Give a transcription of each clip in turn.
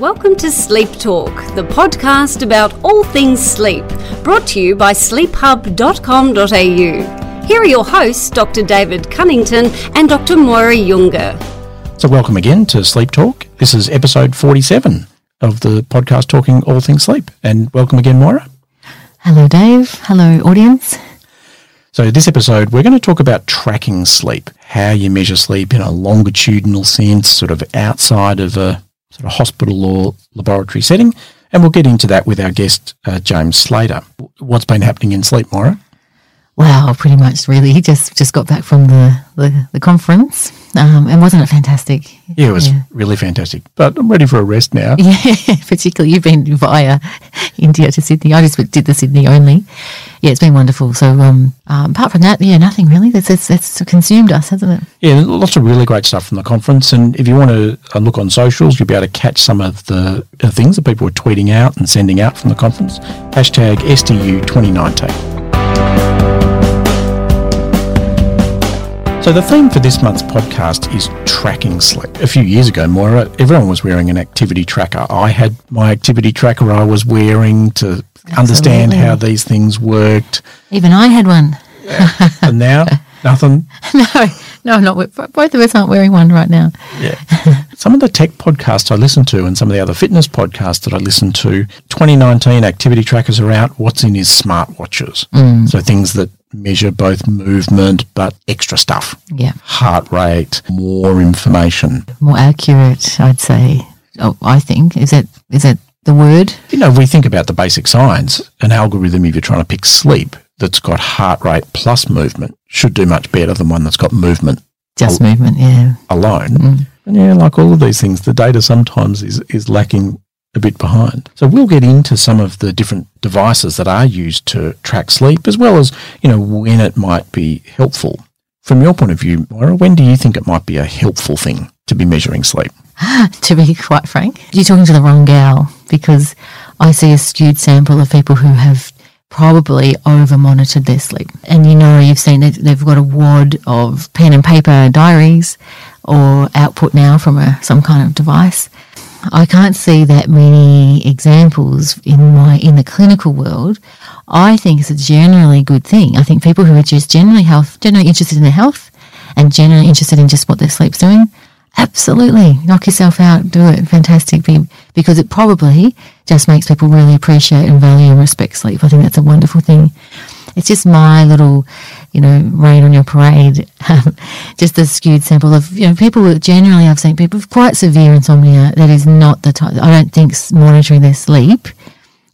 Welcome to Sleep Talk, the podcast about all things sleep, brought to you by sleephub.com.au. Here are your hosts, Dr. David Cunnington and Dr. Moira Junger. So, welcome again to Sleep Talk. This is episode 47 of the podcast talking all things sleep. And welcome again, Moira. Hello, Dave. Hello, audience. So, this episode, we're going to talk about tracking sleep, how you measure sleep in a longitudinal sense, sort of outside of a sort of hospital or laboratory setting. And we'll get into that with our guest, uh, James Slater. What's been happening in sleep, Moira? Wow, pretty much, really. He just just got back from the the, the conference, um, and wasn't it fantastic? Yeah, it was yeah. really fantastic. But I'm ready for a rest now. Yeah, particularly you've been via India to Sydney. I just did the Sydney only. Yeah, it's been wonderful. So um, um, apart from that, yeah, nothing really. It's consumed us, hasn't it? Yeah, lots of really great stuff from the conference. And if you want to uh, look on socials, you'll be able to catch some of the uh, things that people were tweeting out and sending out from the conference. Hashtag SDU 2019. So, the theme for this month's podcast is tracking sleep. A few years ago, Moira, everyone was wearing an activity tracker. I had my activity tracker I was wearing to Absolutely. understand how these things worked. Even I had one. and now, nothing? no, no, not both of us aren't wearing one right now. Yeah. some of the tech podcasts I listen to and some of the other fitness podcasts that I listen to, 2019 activity trackers are out. What's in is smartwatches. Mm. So things that measure both movement but extra stuff. Yeah. Heart rate, more information. More accurate, I'd say. Oh, I think. Is that is that the word? You know, if we think about the basic science, an algorithm if you're trying to pick sleep that's got heart rate plus movement should do much better than one that's got movement. Just al- movement, yeah. Alone. Mm. And yeah, like all of these things, the data sometimes is, is lacking a bit behind. So we'll get into some of the different devices that are used to track sleep, as well as you know when it might be helpful. From your point of view, Moira, when do you think it might be a helpful thing to be measuring sleep? to be quite frank, you're talking to the wrong gal because I see a skewed sample of people who have probably over monitored their sleep. And you know, you've seen that they've got a wad of pen and paper diaries or output now from a, some kind of device. I can't see that many examples in my in the clinical world. I think it's a generally good thing. I think people who are just generally health, generally interested in their health, and generally interested in just what their sleep's doing, absolutely knock yourself out, do it, fantastic, because it probably just makes people really appreciate and value and respect sleep. I think that's a wonderful thing. It's just my little, you know, rain on your parade. just a skewed sample of, you know, people with generally I've seen people with quite severe insomnia. That is not the type. I don't think monitoring their sleep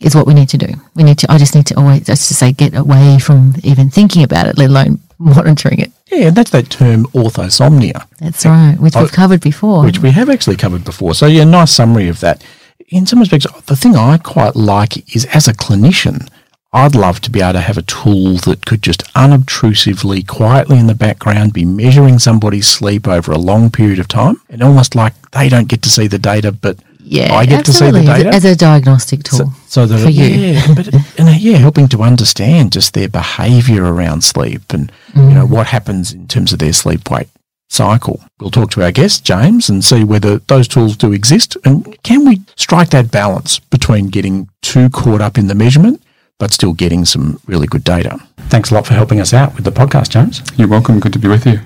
is what we need to do. We need to. I just need to always just to say get away from even thinking about it, let alone monitoring it. Yeah, that's that term orthosomnia. That's right, which we've oh, covered before. Which we have actually covered before. So yeah, nice summary of that. In some respects, the thing I quite like is as a clinician, I'd love to be able to have a tool that could just unobtrusively, quietly in the background, be measuring somebody's sleep over a long period of time, and almost like they don't get to see the data, but yeah, I get absolutely. to see the data as a diagnostic tool. So, so that for you, yeah, but and yeah, helping to understand just their behaviour around sleep and mm. you know what happens in terms of their sleep wake cycle. We'll talk to our guest James and see whether those tools do exist and can we strike that balance between getting too caught up in the measurement but still getting some really good data. Thanks a lot for helping us out with the podcast, James. You're welcome. Good to be with you.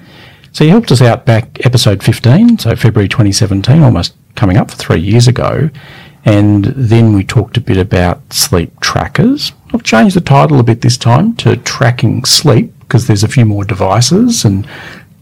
So you helped us out back episode 15, so February 2017, almost coming up for three years ago. And then we talked a bit about sleep trackers. I've changed the title a bit this time to tracking sleep because there's a few more devices and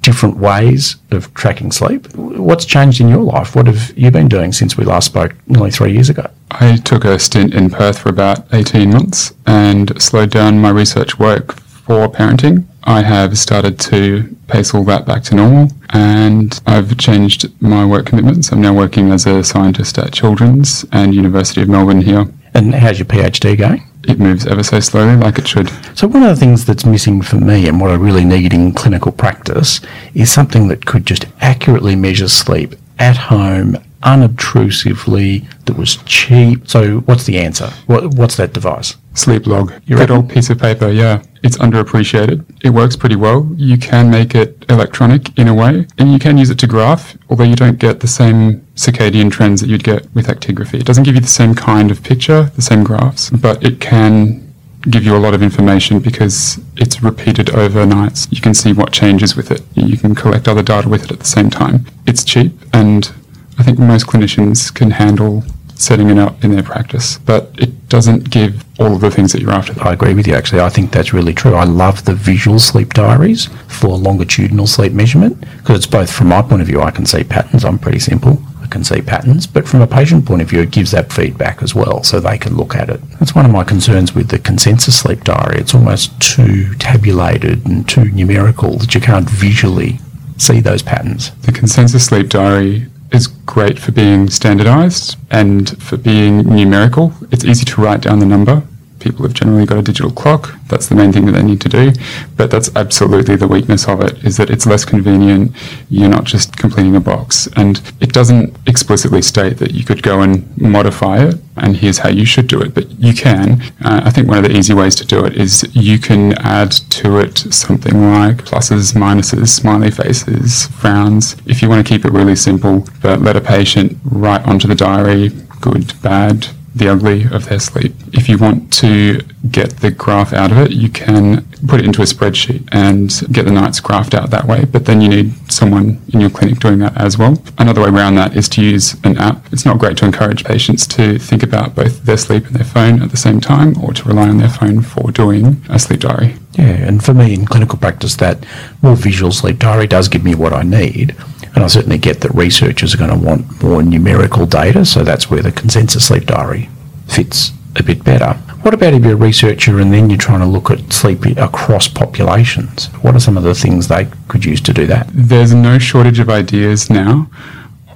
different ways of tracking sleep. What's changed in your life? What have you been doing since we last spoke nearly three years ago? I took a stint in Perth for about 18 months and slowed down my research work for parenting. I have started to pace all that back to normal and I've changed my work commitments. I'm now working as a scientist at Children's and University of Melbourne here. And how's your PhD going? It moves ever so slowly, like it should. So, one of the things that's missing for me and what I really need in clinical practice is something that could just accurately measure sleep at home, unobtrusively, that was cheap. So, what's the answer? What, what's that device? Sleep log. You Good old piece of paper, yeah. It's underappreciated. It works pretty well. You can make it electronic in a way, and you can use it to graph, although you don't get the same circadian trends that you'd get with actigraphy. It doesn't give you the same kind of picture, the same graphs, but it can give you a lot of information because it's repeated over nights. You can see what changes with it. You can collect other data with it at the same time. It's cheap, and I think most clinicians can handle setting it up in their practice, but it doesn't give all of the things that you're after. I agree with you, actually. I think that's really true. I love the visual sleep diaries for longitudinal sleep measurement because it's both from my point of view, I can see patterns. I'm pretty simple. I can see patterns, but from a patient point of view, it gives that feedback as well so they can look at it. That's one of my concerns with the consensus sleep diary. It's almost too tabulated and too numerical that you can't visually see those patterns. The consensus sleep diary is great for being standardized and for being numerical. It's easy to write down the number. People have generally got a digital clock. That's the main thing that they need to do. But that's absolutely the weakness of it is that it's less convenient. You're not just completing a box. And it doesn't explicitly state that you could go and modify it and here's how you should do it, but you can. Uh, I think one of the easy ways to do it is you can add to it something like pluses, minuses, smiley faces, frowns. If you want to keep it really simple, but let a patient write onto the diary good, bad, the ugly of their sleep. If you want to get the graph out of it, you can put it into a spreadsheet and get the nights graphed out that way, but then you need someone in your clinic doing that as well. Another way around that is to use an app. It's not great to encourage patients to think about both their sleep and their phone at the same time or to rely on their phone for doing a sleep diary. Yeah, and for me in clinical practice, that more visual sleep diary does give me what I need. And I certainly get that researchers are going to want more numerical data, so that's where the consensus sleep diary fits a bit better. What about if you're a researcher and then you're trying to look at sleep across populations? What are some of the things they could use to do that? There's no shortage of ideas now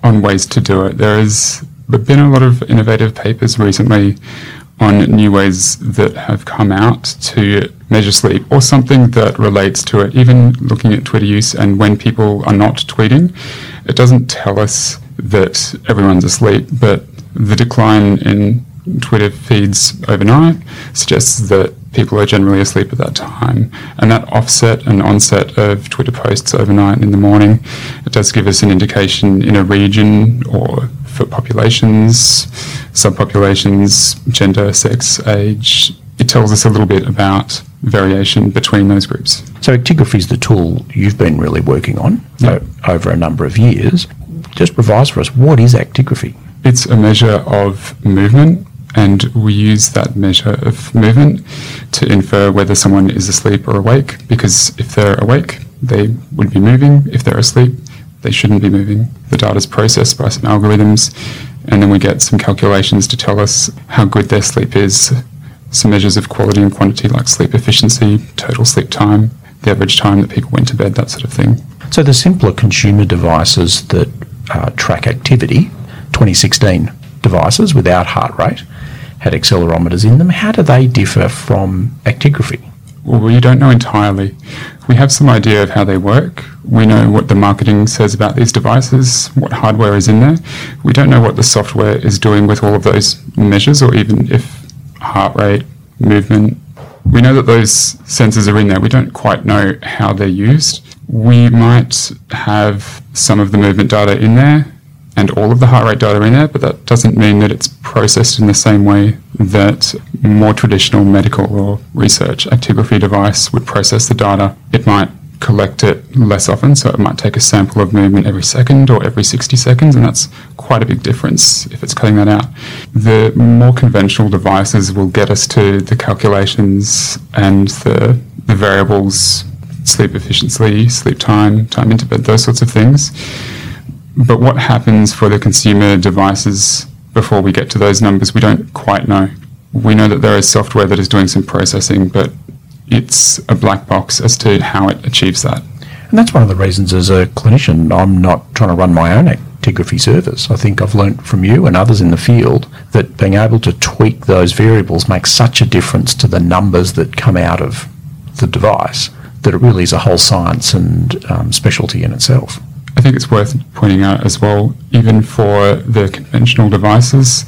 on ways to do it. There has been a lot of innovative papers recently on new ways that have come out to measure sleep or something that relates to it. Even looking at Twitter use and when people are not tweeting, it doesn't tell us that everyone's asleep, but the decline in Twitter feeds overnight suggests that people are generally asleep at that time. And that offset and onset of Twitter posts overnight in the morning, it does give us an indication in a region or for populations, subpopulations, gender, sex, age. It tells us a little bit about variation between those groups. So actigraphy is the tool you've been really working on yep. over a number of years. Just revise for us, what is actigraphy? It's a measure of movement and we use that measure of movement to infer whether someone is asleep or awake because if they're awake they would be moving if they're asleep they shouldn't be moving the data is processed by some algorithms and then we get some calculations to tell us how good their sleep is some measures of quality and quantity like sleep efficiency total sleep time the average time that people went to bed that sort of thing so the simpler consumer devices that uh, track activity 2016 devices without heart rate had accelerometers in them. How do they differ from actigraphy? Well, we don't know entirely. We have some idea of how they work. We know what the marketing says about these devices, what hardware is in there. We don't know what the software is doing with all of those measures, or even if heart rate, movement. We know that those sensors are in there. We don't quite know how they're used. We might have some of the movement data in there and all of the heart rate data in there, but that doesn't mean that it's processed in the same way that more traditional medical or research actigraphy device would process the data. It might collect it less often, so it might take a sample of movement every second or every 60 seconds, and that's quite a big difference if it's cutting that out. The more conventional devices will get us to the calculations and the, the variables, sleep efficiency, sleep time, time into bed, those sorts of things but what happens for the consumer devices before we get to those numbers, we don't quite know. We know that there is software that is doing some processing, but it's a black box as to how it achieves that. And that's one of the reasons as a clinician, I'm not trying to run my own actigraphy service. I think I've learnt from you and others in the field that being able to tweak those variables makes such a difference to the numbers that come out of the device that it really is a whole science and um, specialty in itself. I think it's worth pointing out as well, even for the conventional devices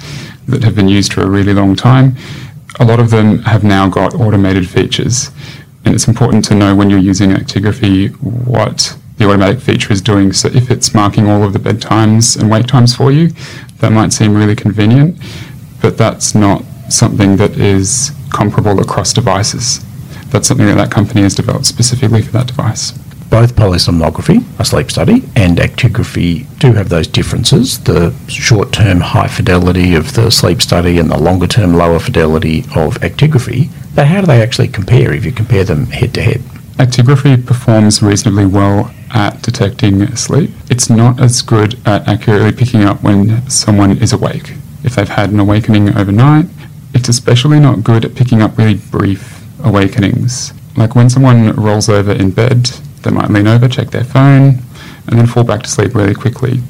that have been used for a really long time, a lot of them have now got automated features. And it's important to know when you're using actigraphy what the automatic feature is doing. So if it's marking all of the bed times and wake times for you, that might seem really convenient, but that's not something that is comparable across devices. That's something that that company has developed specifically for that device. Both polysomnography, a sleep study, and actigraphy do have those differences the short term high fidelity of the sleep study and the longer term lower fidelity of actigraphy. But how do they actually compare if you compare them head to head? Actigraphy performs reasonably well at detecting sleep. It's not as good at accurately picking up when someone is awake. If they've had an awakening overnight, it's especially not good at picking up really brief awakenings. Like when someone rolls over in bed, they might lean over, check their phone, and then fall back to sleep really quickly.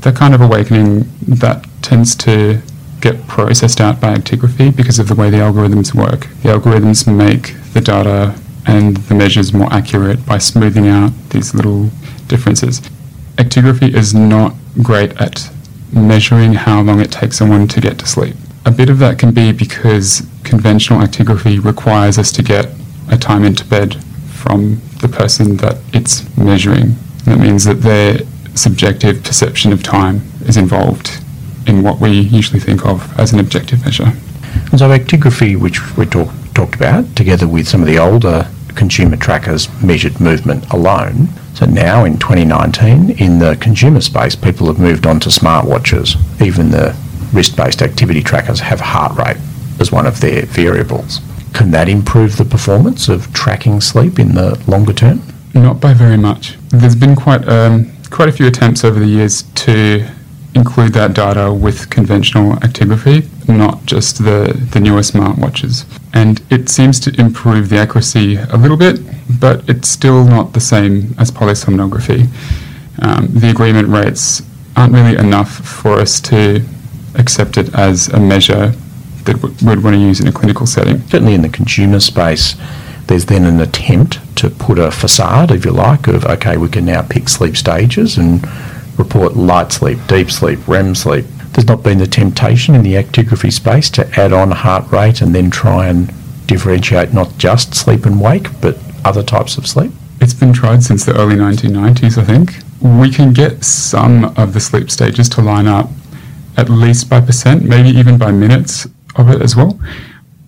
That kind of awakening that tends to get processed out by actigraphy because of the way the algorithms work. The algorithms make the data and the measures more accurate by smoothing out these little differences. Actigraphy is not great at measuring how long it takes someone to get to sleep. A bit of that can be because conventional actigraphy requires us to get a time into bed from the person that it's measuring. That means that their subjective perception of time is involved in what we usually think of as an objective measure. And so actigraphy, which we talk, talked about, together with some of the older consumer trackers, measured movement alone. So now in 2019, in the consumer space, people have moved on to smartwatches. Even the wrist-based activity trackers have heart rate as one of their variables. Can that improve the performance of tracking sleep in the longer term? Not by very much. There's been quite um, quite a few attempts over the years to include that data with conventional actigraphy, not just the, the newer smartwatches. And it seems to improve the accuracy a little bit, but it's still not the same as polysomnography. Um, the agreement rates aren't really enough for us to accept it as a measure that we'd want to use in a clinical setting. Certainly in the consumer space, there's then an attempt to put a facade, if you like, of okay, we can now pick sleep stages and report light sleep, deep sleep, REM sleep. There's not been the temptation in the actigraphy space to add on heart rate and then try and differentiate not just sleep and wake, but other types of sleep? It's been tried since the early 1990s, I think. We can get some of the sleep stages to line up at least by percent, maybe even by minutes of it as well.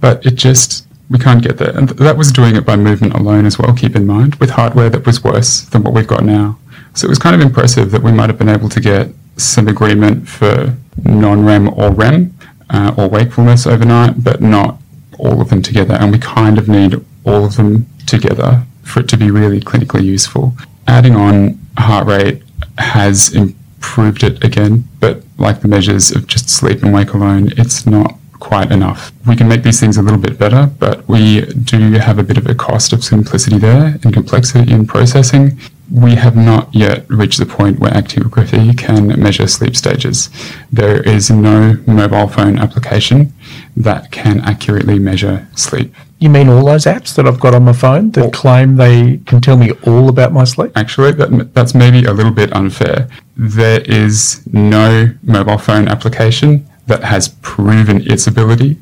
But it just, we can't get there. And that was doing it by movement alone as well, keep in mind, with hardware that was worse than what we've got now. So it was kind of impressive that we might have been able to get some agreement for non REM or REM uh, or wakefulness overnight, but not all of them together. And we kind of need all of them together for it to be really clinically useful. Adding on heart rate has improved it again, but like the measures of just sleep and wake alone, it's not quite enough. We can make these things a little bit better, but we do have a bit of a cost of simplicity there and complexity in processing. We have not yet reached the point where actigraphy can measure sleep stages. There is no mobile phone application that can accurately measure sleep. You mean all those apps that I've got on my phone that claim they can tell me all about my sleep? Actually, that, that's maybe a little bit unfair. There is no mobile phone application that has proven its ability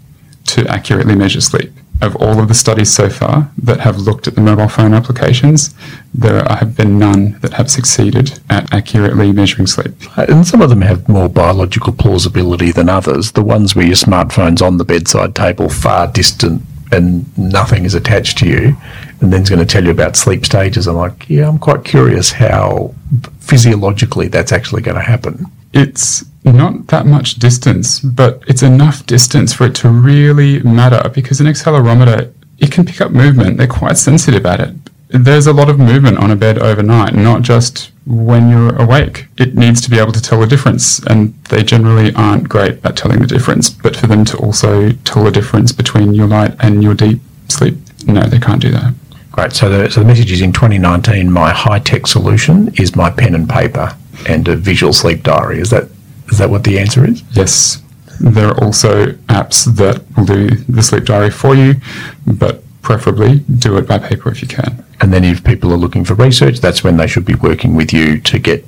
to accurately measure sleep. Of all of the studies so far that have looked at the mobile phone applications, there have been none that have succeeded at accurately measuring sleep. And some of them have more biological plausibility than others. The ones where your smartphone's on the bedside table, far distant, and nothing is attached to you, and then it's going to tell you about sleep stages. I'm like, yeah, I'm quite curious how physiologically that's actually going to happen. It's not that much distance, but it's enough distance for it to really matter because an accelerometer, it can pick up movement. They're quite sensitive at it. There's a lot of movement on a bed overnight, not just when you're awake. It needs to be able to tell the difference, and they generally aren't great at telling the difference. But for them to also tell the difference between your light and your deep sleep, no, they can't do that. Great. So the, so the message is in 2019, my high tech solution is my pen and paper and a visual sleep diary. Is that is that what the answer is? Yes. There are also apps that will do the sleep diary for you, but preferably do it by paper if you can. And then if people are looking for research, that's when they should be working with you to get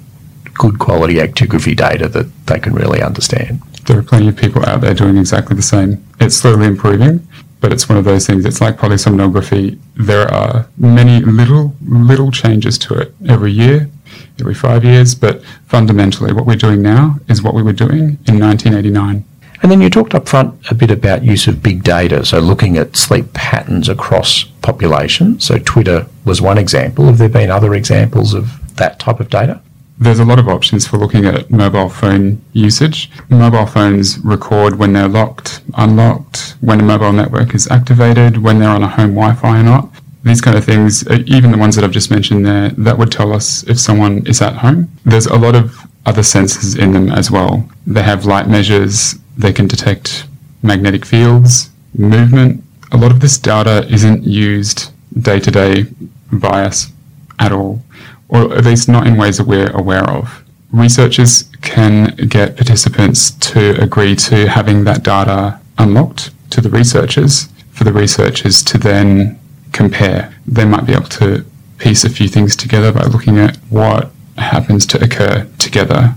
good quality actigraphy data that they can really understand. There are plenty of people out there doing exactly the same. It's slowly improving, but it's one of those things. It's like polysomnography. There are many little, little changes to it every year, every five years, but fundamentally, what we're doing now is what we were doing in 1989. And then you talked up front a bit about use of big data, so looking at sleep patterns across populations. So Twitter was one example. Have there been other examples of that type of data? There's a lot of options for looking at mobile phone usage. Mobile phones record when they're locked, unlocked, when a mobile network is activated, when they're on a home Wi Fi or not. These kind of things, uh, even the ones that I've just mentioned there, that would tell us if someone is at home. There's a lot of other sensors in them as well. They have light measures, they can detect magnetic fields, movement. A lot of this data isn't used day to day by us at all or at least not in ways that we're aware of. Researchers can get participants to agree to having that data unlocked to the researchers for the researchers to then compare. They might be able to piece a few things together by looking at what happens to occur together.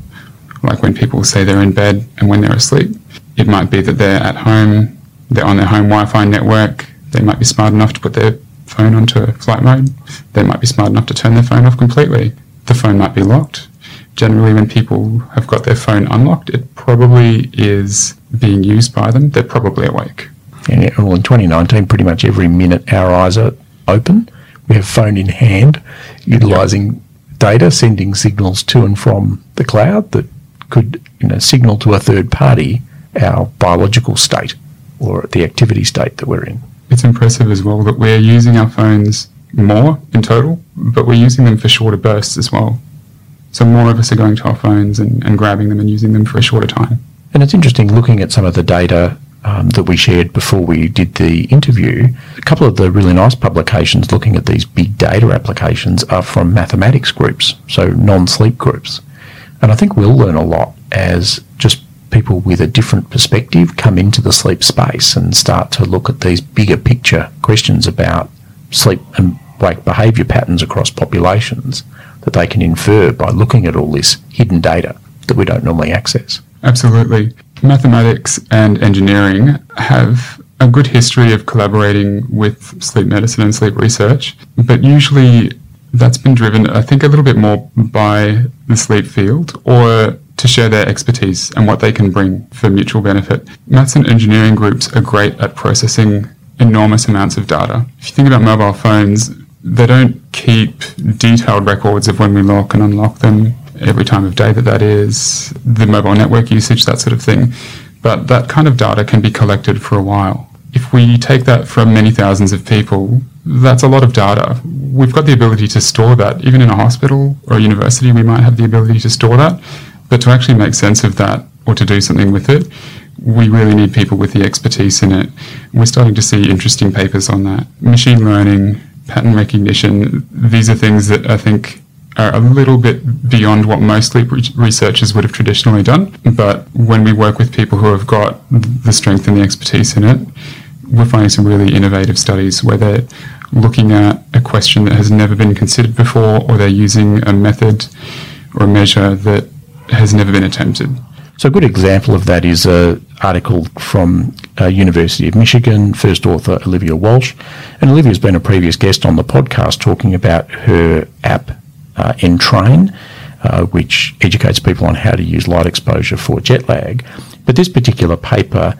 Like when people say they're in bed and when they're asleep, it might be that they're at home, they're on their home Wi Fi network, they might be smart enough to put their phone onto flight mode. They might be smart enough to turn their phone off completely. The phone might be locked. Generally, when people have got their phone unlocked, it probably is being used by them. They're probably awake. And well, in 2019, pretty much every minute our eyes are open, we have phone in hand, utilising data, sending signals to and from the cloud that could you know, signal to a third party our biological state or the activity state that we're in it's impressive as well that we're using our phones more in total, but we're using them for shorter bursts as well. So more of us are going to our phones and, and grabbing them and using them for a shorter time. And it's interesting looking at some of the data um, that we shared before we did the interview. A couple of the really nice publications looking at these big data applications are from mathematics groups, so non sleep groups. And I think we'll learn a lot as just people with a different perspective come into the sleep space and start to look at these bigger picture questions about sleep and wake behaviour patterns across populations that they can infer by looking at all this hidden data that we don't normally access. Absolutely. Mathematics and engineering have a good history of collaborating with sleep medicine and sleep research, but usually that's been driven, I think, a little bit more by the sleep field or to share their expertise and what they can bring for mutual benefit. Maths and engineering groups are great at processing enormous amounts of data. If you think about mobile phones, they don't keep detailed records of when we lock and unlock them every time of day that that is, the mobile network usage, that sort of thing. But that kind of data can be collected for a while. If we take that from many thousands of people, that's a lot of data. We've got the ability to store that. Even in a hospital or a university, we might have the ability to store that. But to actually make sense of that or to do something with it, we really need people with the expertise in it. We're starting to see interesting papers on that. Machine learning, pattern recognition, these are things that I think are a little bit beyond what most sleep researchers would have traditionally done. But when we work with people who have got the strength and the expertise in it, we're finding some really innovative studies where they're looking at a question that has never been considered before, or they're using a method or a measure that has never been attempted. So a good example of that is an article from uh, University of Michigan, first author Olivia Walch. And Olivia's been a previous guest on the podcast talking about her app, uh, Entrain, uh, which educates people on how to use light exposure for jet lag. But this particular paper,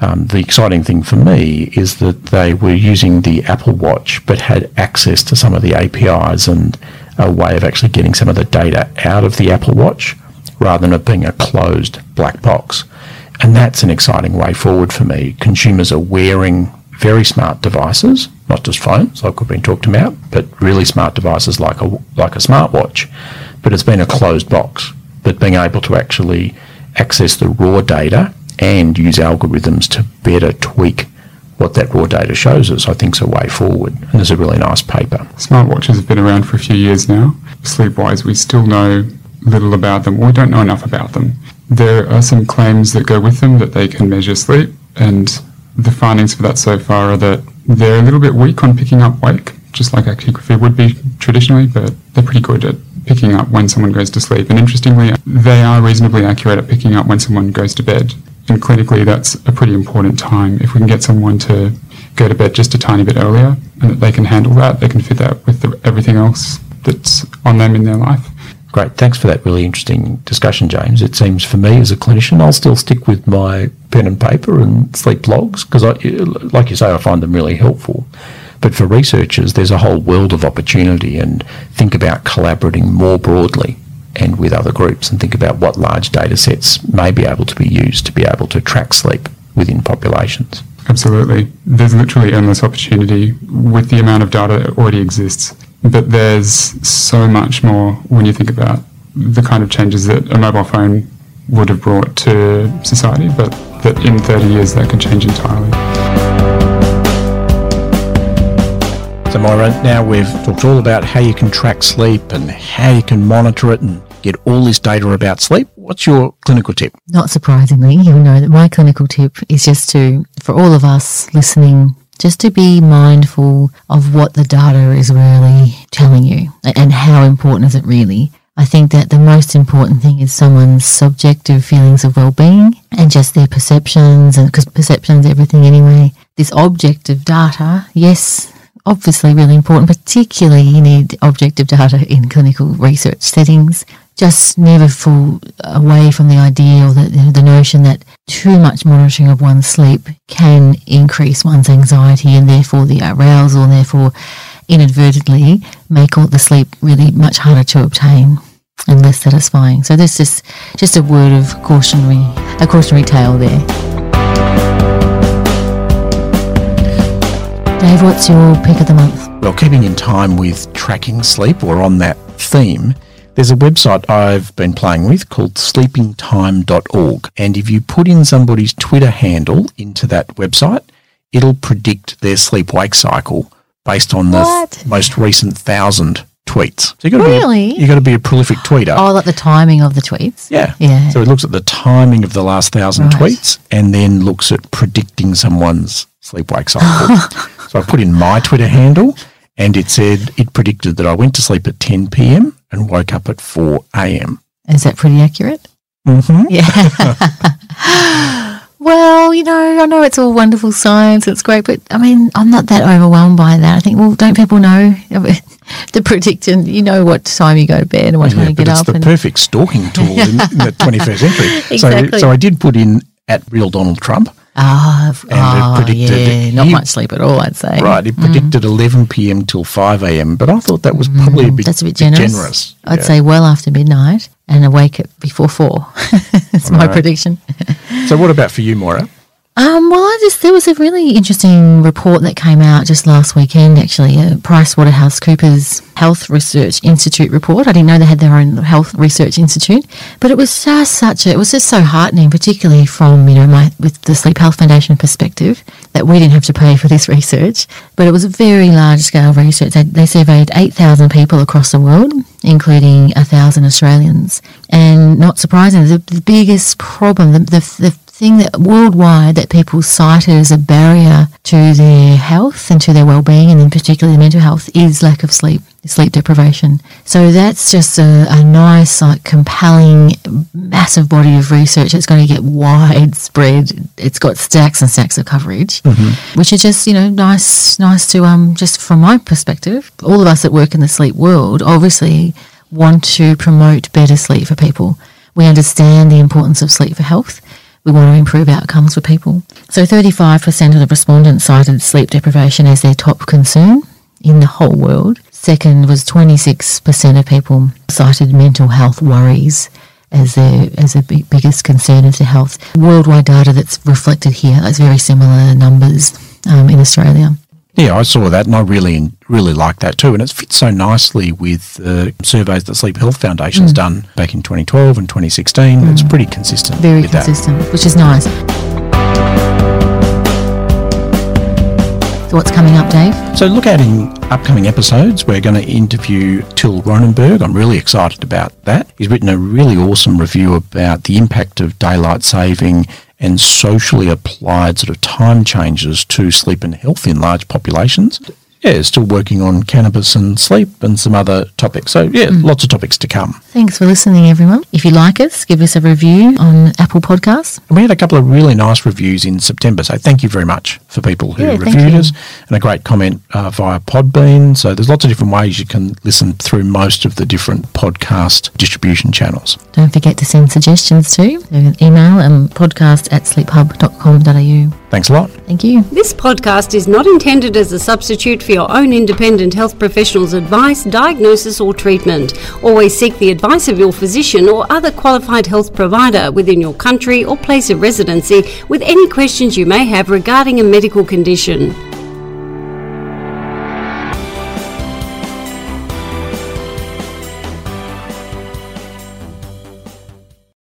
um, the exciting thing for me is that they were using the Apple Watch but had access to some of the APIs and a way of actually getting some of the data out of the Apple Watch rather than it being a closed black box. And that's an exciting way forward for me. Consumers are wearing very smart devices, not just phones like we've been talking about, but really smart devices like a, like a smartwatch. But it's been a closed box. But being able to actually access the raw data and use algorithms to better tweak what that raw data shows us, I think is a way forward. And there's a really nice paper. Smartwatches have been around for a few years now. Sleepwise, we still know little about them, we don't know enough about them. There are some claims that go with them that they can measure sleep, and the findings for that so far are that they're a little bit weak on picking up wake, just like actigraphy would be traditionally, but they're pretty good at picking up when someone goes to sleep. And interestingly, they are reasonably accurate at picking up when someone goes to bed. And clinically, that's a pretty important time. If we can get someone to go to bed just a tiny bit earlier and that they can handle that. They can fit that with the, everything else that's on them in their life. Great. Thanks for that really interesting discussion, James. It seems for me as a clinician, I'll still stick with my pen and paper and sleep logs because, like you say, I find them really helpful. But for researchers, there's a whole world of opportunity and think about collaborating more broadly and with other groups and think about what large data sets may be able to be used to be able to track sleep within populations. Absolutely. There's literally endless opportunity with the amount of data that already exists. But there's so much more when you think about the kind of changes that a mobile phone would have brought to society, but that in 30 years that could change entirely. So, Moira, now we've talked all about how you can track sleep and how you can monitor it and get all this data about sleep. What's your clinical tip? Not surprisingly, you'll know that my clinical tip is just to, for all of us listening, just to be mindful of what the data is really telling you and how important is it really. I think that the most important thing is someone's subjective feelings of well-being and just their perceptions and because perceptions everything anyway. This objective data, yes, obviously really important, particularly you need objective data in clinical research settings. Just never fall away from the idea or the, the notion that too much monitoring of one's sleep can increase one's anxiety and therefore the arousal and therefore inadvertently make all the sleep really much harder to obtain and less satisfying. So this is just a word of cautionary, a cautionary tale there. Dave, what's your pick of the month? Well, keeping in time with tracking sleep or on that theme, there's a website I've been playing with called sleepingtime.org. And if you put in somebody's Twitter handle into that website, it'll predict their sleep wake cycle based on the What? most recent thousand tweets. So you got to Really? be a, you got to be a prolific tweeter. Oh, like the timing of the tweets. Yeah. Yeah. So it looks at the timing of the last thousand Right. tweets and then looks at predicting someone's sleep wake cycle. so I put in my Twitter handle and it said it predicted that I went to sleep at 10 p.m. and woke up at 4 a.m. Is that pretty accurate? Mm-hmm. Yeah. well, you know, I know it's all wonderful science. It's great, but I mean, I'm not that overwhelmed by that. I think, well, don't people know the prediction? You know what time you go to bed and what time Yeah, you get it's up. the perfect stalking tool in, in the 21st century. Exactly. So, so I did put in at real Donald Trump. Ah, ah, predicted yeah, not he- much sleep at all, I'd say. Right, it predicted 11 p.m. till 5 a.m. But I thought that was probably a bit, Mm, That's a bit generous. generous. I'd Yeah. say well after midnight and awake at before four. That's my Right. prediction. So what about for you, Moira? Um, well, I just there was a really interesting report that came out just last weekend. Actually, a PricewaterhouseCoopers Health Research Institute report. I didn't know they had their own health research institute, but it was just such a. It was just so heartening, particularly from you know my with the Sleep Health Foundation perspective, that we didn't have to pay for this research, but it was a very large scale research. They, they surveyed eight thousand people across the world, including a thousand Australians, and not surprisingly, the, the biggest problem, the, the, the thing that worldwide that people cited as a barrier to their health and to their well-being and in particular their mental health is lack of sleep sleep deprivation. So that's just a, a nice like compelling massive body of research that's going to get widespread. It's got stacks and stacks of coverage which is just you know nice nice to um just from my perspective all of us that work in the sleep world obviously want to promote better sleep for people. We understand the importance of sleep for health we want to improve outcomes for people. So 35% of the respondents cited sleep deprivation as their top concern in the whole world. Second was 26% of people cited mental health worries as their as their big, biggest concern of their health. Worldwide data that's reflected here, that's very similar numbers um, in Australia. Yeah, I saw that and I really, really like that too. And it fits so nicely with uh, surveys that Sleep Health Foundation's done back in 2012 and 2016. It's pretty consistent Very consistent, which is nice. So what's coming up, Dave? So look out in upcoming episodes. We're going to interview Till Roenneberg. I'm really excited about that. He's written a really awesome review about the impact of daylight saving and socially applied sort of time changes to sleep and health in large populations. yeah, still working on cannabis and sleep and some other topics. So, yeah, mm. lots of topics to come. Thanks for listening, everyone. If you like us, give us a review on Apple Podcasts. And we had a couple of really nice reviews in September. So, thank you very much for people who Yeah, thank reviewed us and a great comment uh, via Podbean. So, there's lots of different ways you can listen through most of the different podcast distribution channels. Don't forget to send suggestions too. You can email um, podcast at sleephub.com.au. Thanks a lot. Thank you. This podcast is not intended as a substitute for your own independent health professional's advice, diagnosis, or treatment. Always seek the advice of your physician or other qualified health provider within your country or place of residency with any questions you may have regarding a medical condition.